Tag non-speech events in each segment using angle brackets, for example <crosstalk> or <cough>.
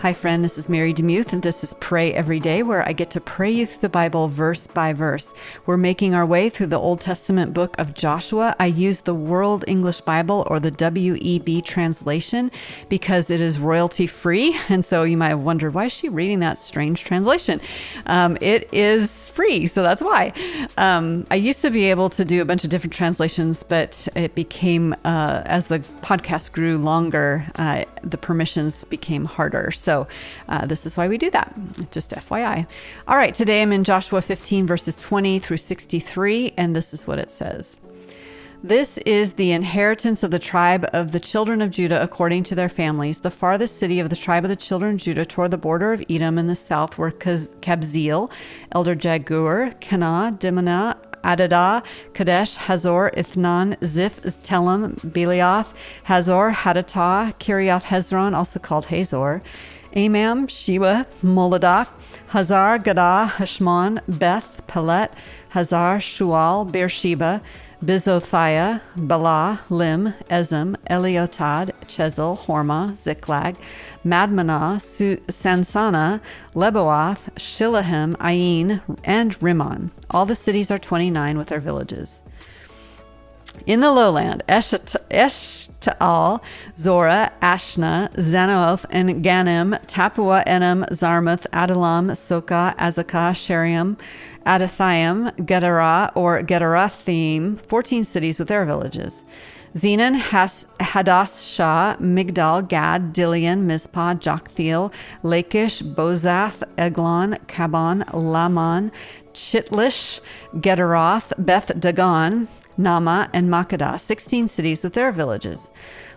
Hi, friend. This is Mary DeMuth, and this is Pray Every Day, where I get to pray you through the Bible verse by verse. We're making our way through the Old Testament book of Joshua. I use the World English Bible or the WEB translation because it is royalty free. <laughs> And so you might have wondered, why is she reading that strange translation? Um, it is free, so that's why. Um, I used to be able to do a bunch of different translations, but it became, uh, as the podcast grew longer, uh, the permissions became harder. So uh, this is why we do that. Just FYI. All right, today I'm in Joshua 15, verses 20 through 63, and this is what it says. This is the inheritance of the tribe of the children of Judah according to their families. The farthest city of the tribe of the children of Judah toward the border of Edom in the south were Kabzeel, Eder Jagur, Kinah, Dimnah, Adadah, Kedesh, Hazor, Ithnan, Ziph, Telem, Bealoth, Hazor, Hadattah, Kiriath Hezron, also called Hazor, Amam, Sheba, Moladah, Hazar, Gaddah, Hashmon, Beth, Pelet, Hazar, Shual, Beersheba, Biziothiah, Baalah, Lim, Ezem, Eltolad, Chesil, Hormah, Ziklag, Madmannah, Sansannah, Lebaoth, Shilhim, Ain, and Rimmon. All the cities are 29 with their villages. In the lowland, Eshtaol, Zorah, Ashnah, Zanoah, En Gannim, Tappuah, Enam, Jarmuth, Adullam, Socoh, Azekah, Shaaraim, Adithaim, Gederah, or Gederothaim, 14 cities with their villages. Zenan, Has- Hadashah, Migdal, Gad, Dilean, Mizpah, Joktheel, Lachish, Bozkath, Eglon, Cabbon, Lahmam, Chitlish, Gederoth, Beth Dagon, Naamah, and Makkedah, 16 cities with their villages.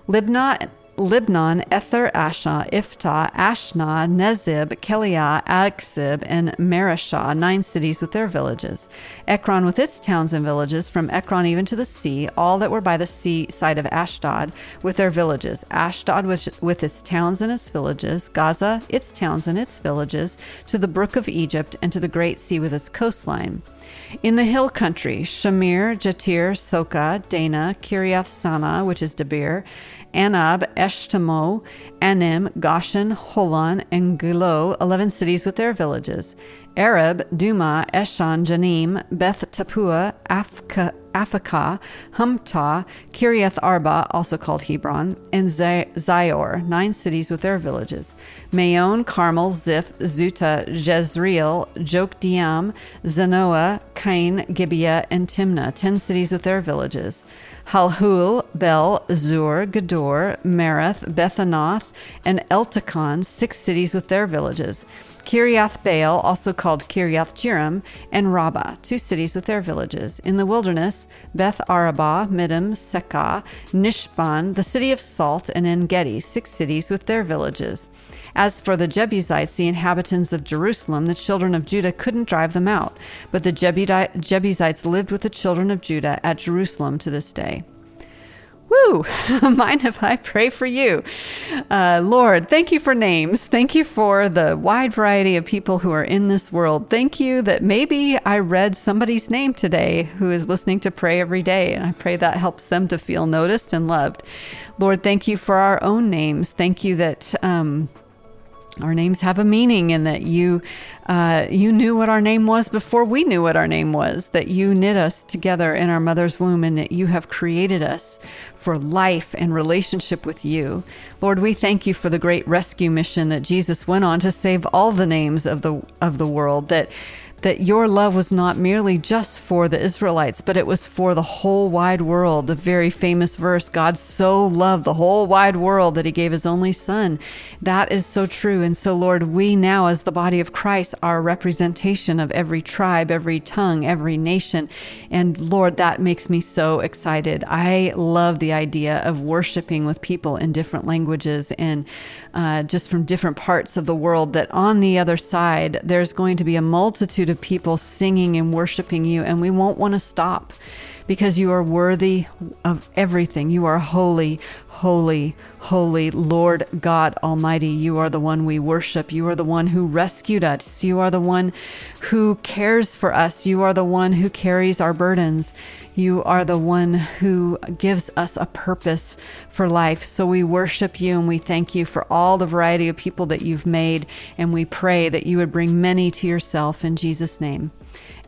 Libnah Libnon, Ether, Asha, Iphtah, Ashnah, Nezib, Keilah, Achzib, and Mareshah, nine cities with their villages. Ekron with its towns and villages, from Ekron even to the sea, all that were by the sea side of Ashdod with their villages. Ashdod with, with its towns and its villages, Gaza, its towns and its villages, to the brook of Egypt, and to the great sea with its coastline. In the hill country, Shamir, Jattir, Socoh, Dannah, Kiriath Sannah, which is Debir, Anab, Eshtemoh, Anim, Goshen, Holon, and Giloh, 11 cities with their villages. Arab, Dumah, Eshan, Janim, Beth Tappuah, Afka, Aphekah, Humtah, Kiriath Arba, also called Hebron, and Zior, nine cities with their villages. Maon, Carmel, Ziph, Zuta, Jezreel, Jokdeam, Zanoah, Kain, Gibeah, and Timnah, ten cities with their villages. Halhul, Bel, Zur, Gedor, Merith, Bethanoth, and Eltekon, six cities with their villages. Kiriath Baal, also called Kiriath Jearim, and Rabbah, two cities with their villages. In the wilderness, Beth Arabah, Middin, Sekah, Nishban, the city of Salt, and En Gedi, six cities with their villages. As for the Jebusites, the inhabitants of Jerusalem, the children of Judah couldn't drive them out, but the Jebusites lived with the children of Judah at Jerusalem to this day. Woo! <laughs> Mind if I pray for you? Uh, Lord, thank you for names. Thank you for the wide variety of people who are in this world. Thank you that maybe I read somebody's name today who is listening to pray every day. And I pray that helps them to feel noticed and loved. Lord, thank you for our own names. Thank you that. Um, our names have a meaning and that you uh, you knew what our name was before we knew what our name was that you knit us together in our mother's womb and that you have created us for life and relationship with you. Lord we thank you for the great rescue mission that jesus went on to save all the names of the of the world that that your love was not merely just for the Israelites, but it was for the whole wide world. The very famous verse, God so loved the whole wide world that he gave his only son. That is so true. And so, Lord, we now, as the body of Christ, are a representation of every tribe, every tongue, every nation. And Lord, that makes me so excited. I love the idea of worshiping with people in different languages and uh, just from different parts of the world, that on the other side, there's going to be a multitude of people singing and worshiping you, and we won't want to stop because you are worthy of everything. You are holy, holy, holy, Lord God Almighty. You are the one we worship. You are the one who rescued us. You are the one who cares for us. You are the one who carries our burdens. You are the one who gives us a purpose for life. So we worship you and we thank you for all the variety of people that you've made. And we pray that you would bring many to yourself in Jesus' name.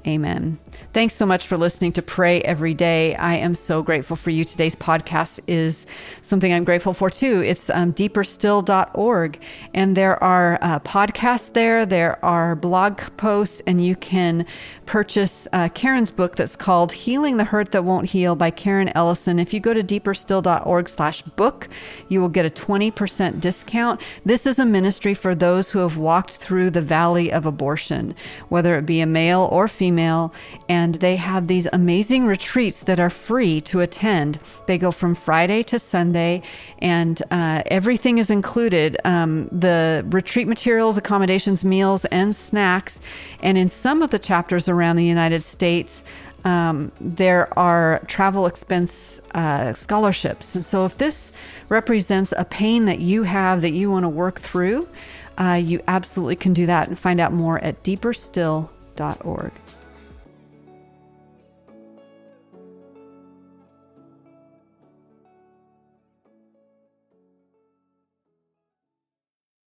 Amen. Thanks so much for listening to Pray Every Day. I am so grateful for you. Today's podcast is something I'm grateful for too. It's um, deeperstill.org, and there are uh, podcasts there, there are blog posts, and you can purchase uh, Karen's book that's called Healing the Hurt That Won't Heal by Karen Ellison. If you go to deeperstill.org slash book, you will get a 20% discount. This is a ministry for those who have walked through the valley of abortion, whether it be a male or female female, and they have these amazing retreats that are free to attend. They go from Friday to Sunday, and uh, everything is included um, the retreat materials, accommodations, meals, and snacks. And in some of the chapters around the United States, um, there are travel expense uh, scholarships. And so, if this represents a pain that you have that you want to work through, uh, you absolutely can do that and find out more at deeperstill.org.